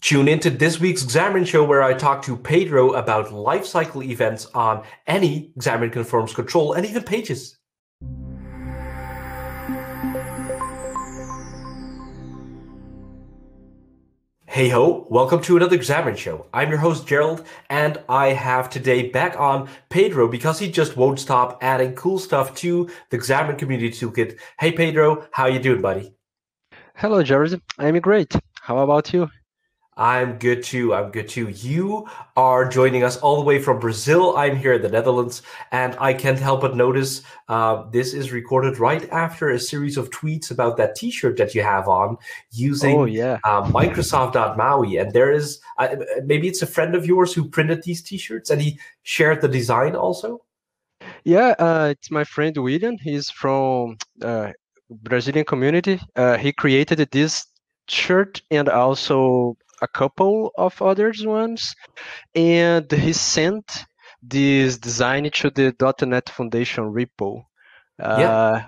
Tune into this week's Xamarin Show where I talk to Pedro about lifecycle events on any Xamarin Conforms control and even pages. Hey ho, welcome to another Xamarin Show. I'm your host Gerald, and I have today back on Pedro because he just won't stop adding cool stuff to the Xamarin Community Toolkit. Hey Pedro, how you doing, buddy? Hello, Gerald. I'm great. How about you? I'm good too. I'm good too. You are joining us all the way from Brazil. I'm here in the Netherlands, and I can't help but notice uh, this is recorded right after a series of tweets about that T-shirt that you have on using oh, yeah. uh, Microsoft.Maui. And there is uh, maybe it's a friend of yours who printed these T-shirts, and he shared the design also. Yeah, uh, it's my friend William. He's from uh, Brazilian community. Uh, he created this shirt and also a couple of others ones, and he sent this design to the .NET Foundation repo. Yeah. Uh,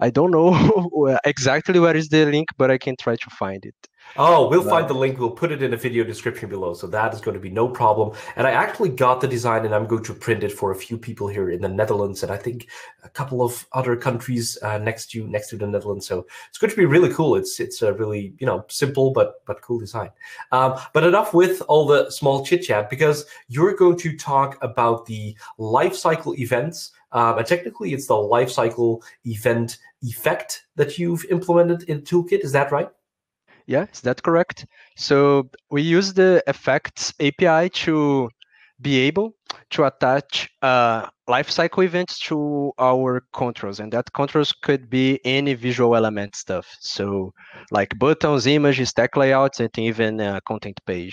I don't know exactly where is the link, but I can try to find it. Oh, we'll find the link. We'll put it in the video description below. So that is going to be no problem. And I actually got the design and I'm going to print it for a few people here in the Netherlands and I think a couple of other countries uh, next to next to the Netherlands. So it's going to be really cool. It's it's a really, you know, simple but but cool design. Um, but enough with all the small chit chat because you're going to talk about the life cycle events um, and technically, it's the lifecycle event effect that you've implemented in Toolkit. Is that right? Yeah, is that correct? So we use the effects API to be able to attach uh, lifecycle events to our controls, and that controls could be any visual element stuff. So like buttons, images, stack layouts, and even uh, content page.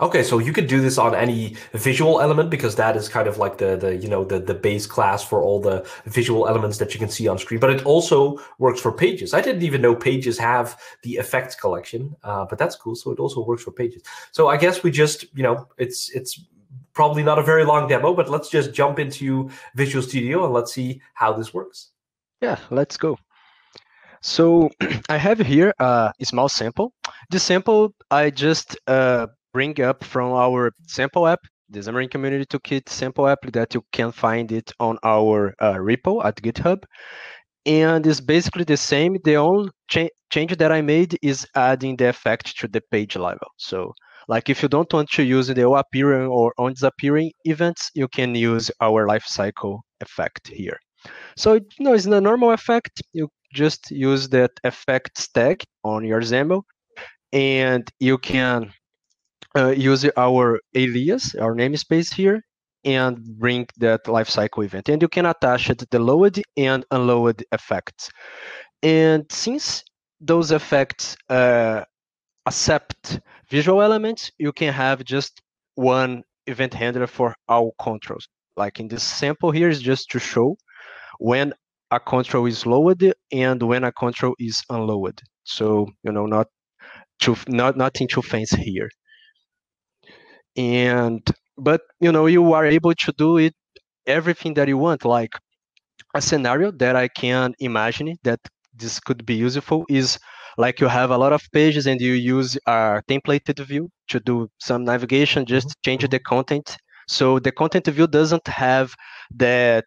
Okay, so you could do this on any visual element because that is kind of like the the you know the the base class for all the visual elements that you can see on screen. But it also works for pages. I didn't even know pages have the effects collection, uh, but that's cool. So it also works for pages. So I guess we just you know it's it's probably not a very long demo, but let's just jump into Visual Studio and let's see how this works. Yeah, let's go. So I have here uh, a small sample. The sample I just uh, bring up from our sample app, the Xamarin Community Toolkit sample app that you can find it on our uh, repo at GitHub. And it's basically the same. The only cha change that I made is adding the effect to the page level. So like if you don't want to use the appearing or on disappearing events, you can use our lifecycle effect here. So you know, it's a normal effect. You just use that effect tag on your XAML, and you can uh, use our alias, our namespace here, and bring that lifecycle event. And you can attach it the load and unload effects. And since those effects uh, accept visual elements, you can have just one event handler for all controls. Like in this sample here is just to show when a control is loaded and when a control is unloaded. So you know, not too not nothing too fancy here and but you know you are able to do it everything that you want like a scenario that i can imagine that this could be useful is like you have a lot of pages and you use a templated view to do some navigation just mm-hmm. change the content so the content view doesn't have that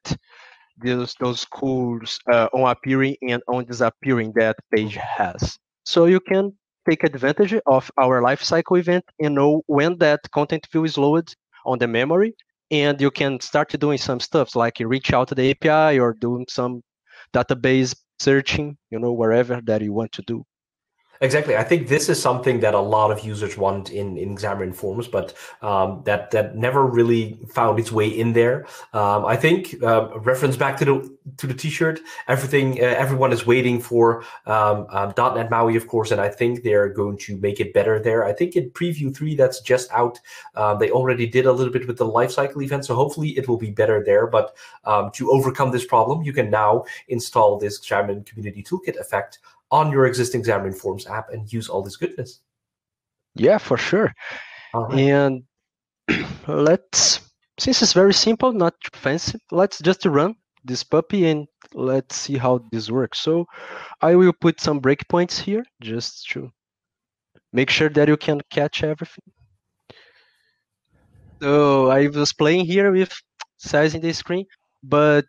those those cools uh, on appearing and on disappearing that page has so you can take advantage of our lifecycle event and know when that content view is loaded on the memory. And you can start doing some stuff like reach out to the api or doing some database searching you know wherever that you want to do Exactly. I think this is something that a lot of users want in, in Xamarin Forms, but um, that that never really found its way in there. Um, I think uh, reference back to the to the T-shirt. Everything uh, everyone is waiting for um, um, .NET Maui, of course, and I think they're going to make it better there. I think in Preview three that's just out, uh, they already did a little bit with the lifecycle event, so hopefully it will be better there. But to overcome this problem, you can now install this Xamarin Community Toolkit effect on your existing Xamarin Forms app and use all this goodness. Yeah, for sure. Right. And let's, since it's very simple, not fancy, let's just run this puppy and let's see how this works. So I will put some breakpoints here just to make sure that you can catch everything. So I was playing here with sizing the screen, but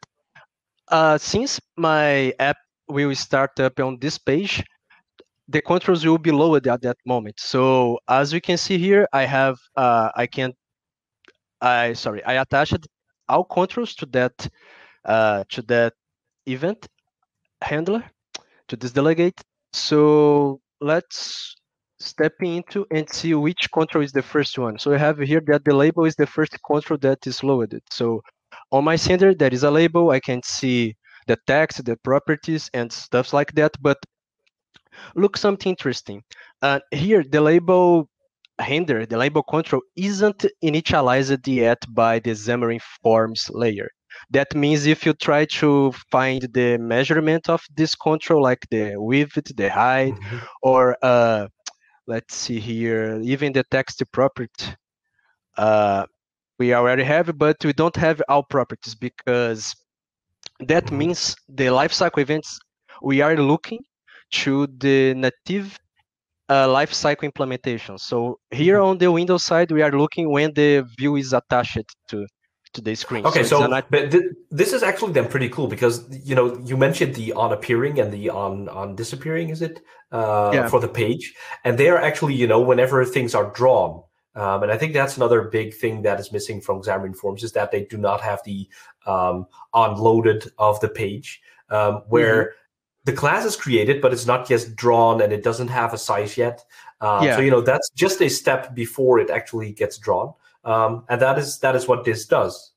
uh, since my app will start up on this page, the controls will be lowered at that moment. So as we can see here, I have uh, I can I sorry I attached all controls to that uh, to that event handler to this delegate. So let's step into and see which control is the first one. So I have here that the label is the first control that is loaded. So on my sender, there is a label. I can see the text, the properties, and stuff like that. But look something interesting. Uh, here, the label handler, the label control, isn't initialized yet by the Xamarin Forms layer. That means if you try to find the measurement of this control, like the width, the height, mm-hmm. or uh, let's see here, even the text property, uh, we already have, but we don't have all properties because that mm-hmm. means the lifecycle events we are looking to the native uh, lifecycle implementation. So here mm-hmm. on the Windows side, we are looking when the view is attached to to the screen. Okay, so, so not- but th- this is actually then pretty cool because you know you mentioned the on appearing and the on on disappearing, is it? Uh, yeah. For the page, and they are actually you know whenever things are drawn. Um, and I think that's another big thing that is missing from Xamarin Forms is that they do not have the um, unloaded of the page um, where mm-hmm the class is created, but it's not yet drawn and it doesn't have a size yet. Um, yeah. So you know that's just a step before it actually gets drawn, um, and that is that is what this does.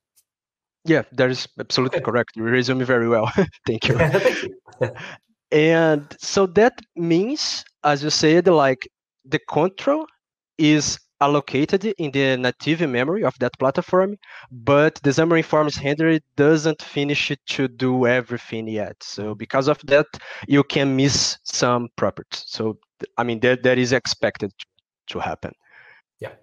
Yeah, that is absolutely okay. correct. You resume very well. Thank you. Thank you. and so that means, as you said, like the control is allocated in the native memory of that platform, but the Xamarin Forms handler doesn't finish to do everything yet. So because of that, you can miss some properties. So I mean that that is expected to happen. Yeah.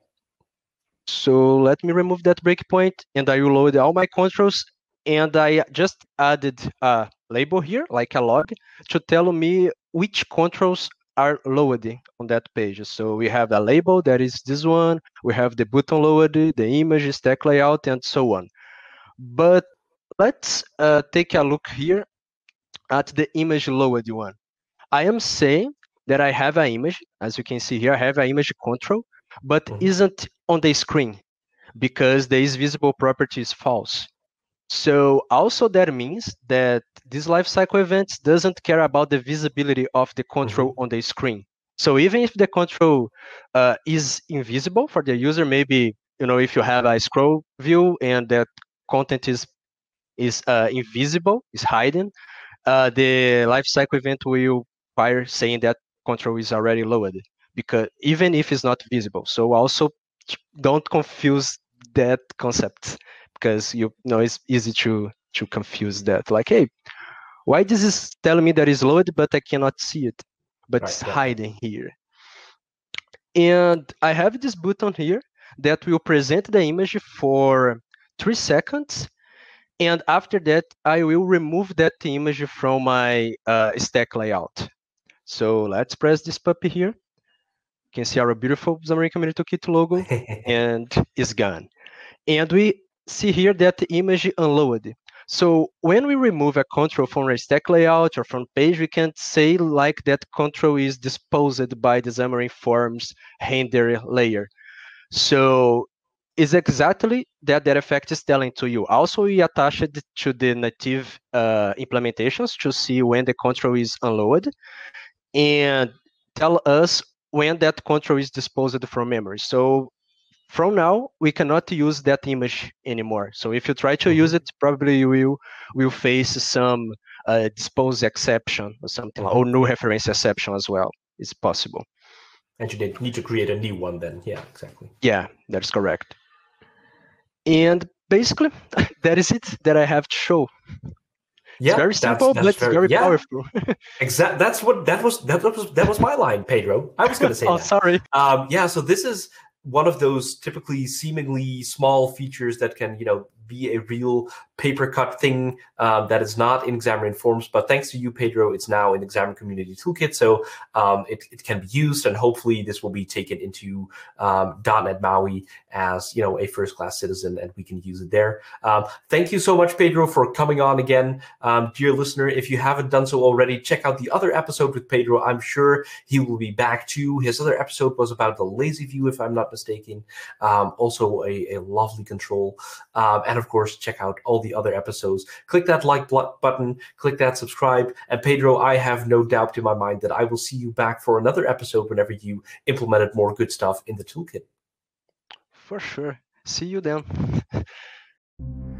So let me remove that breakpoint and I will load all my controls and I just added a label here, like a log, to tell me which controls are loaded on that page. So we have a label that is this one, we have the button loaded, the image, stack layout, and so on. But let's uh, take a look here at the image loaded one. I am saying that I have an image, as you can see here, I have an image control, but mm -hmm. isn't on the screen because the is visible property is false. So also that means that this lifecycle events doesn't care about the visibility of the control mm-hmm. on the screen. So even if the control uh, is invisible for the user, maybe you know if you have a scroll view and that content is is uh, invisible, is hidden, uh, the lifecycle event will fire saying that control is already loaded because even if it's not visible. So also don't confuse that concept because you know it's easy to to confuse that. Like, hey, why does this is telling me that is loaded, but I cannot see it, but right, it's yeah. hiding here. And I have this button here that will present the image for three seconds. And after that, I will remove that image from my uh, stack layout. So let's press this puppy here. You can see our beautiful Xamarin Community Toolkit logo, and it's gone. And we see here that the image unloaded. So when we remove a control from a stack layout or from page, we can say like that control is disposed by the Xamarin Forms handler layer. So it's exactly that that effect is telling to you. Also, we attach it to the native uh, implementations to see when the control is unloaded and tell us when that control is disposed from memory. So from now we cannot use that image anymore so if you try to use mm-hmm. it probably you will will face some uh, dispose exception or something or no reference exception as well it's possible and you need to create a new one then yeah exactly yeah that's correct and basically that is it that i have to show yeah, it's very simple, that's, that's but very, it's very yeah. powerful. exactly. That's what that was. That was that was my line, Pedro. I was going to say. oh, that. sorry. Um, yeah. So this is one of those typically seemingly small features that can you know be a real paper cut thing um, that is not in Xamarin Forms. But thanks to you, Pedro, it's now in Xamarin Community Toolkit, so um, it, it can be used, and hopefully this will be taken into um, .NET MAUI as you know a first class citizen, and we can use it there. Um, thank you so much, Pedro, for coming on again, um, dear listener. If you haven't done so already, check out the other episode with Pedro. I'm sure he will be back too. His other episode was about the lazy view, if I'm not mistaken. Um, also, a, a, lovely control, um, and of course, check out all the other episodes. Click that like button, click that subscribe, and Pedro, I have no doubt in my mind that I will see you back for another episode whenever you implemented more good stuff in the toolkit. For sure. See you then.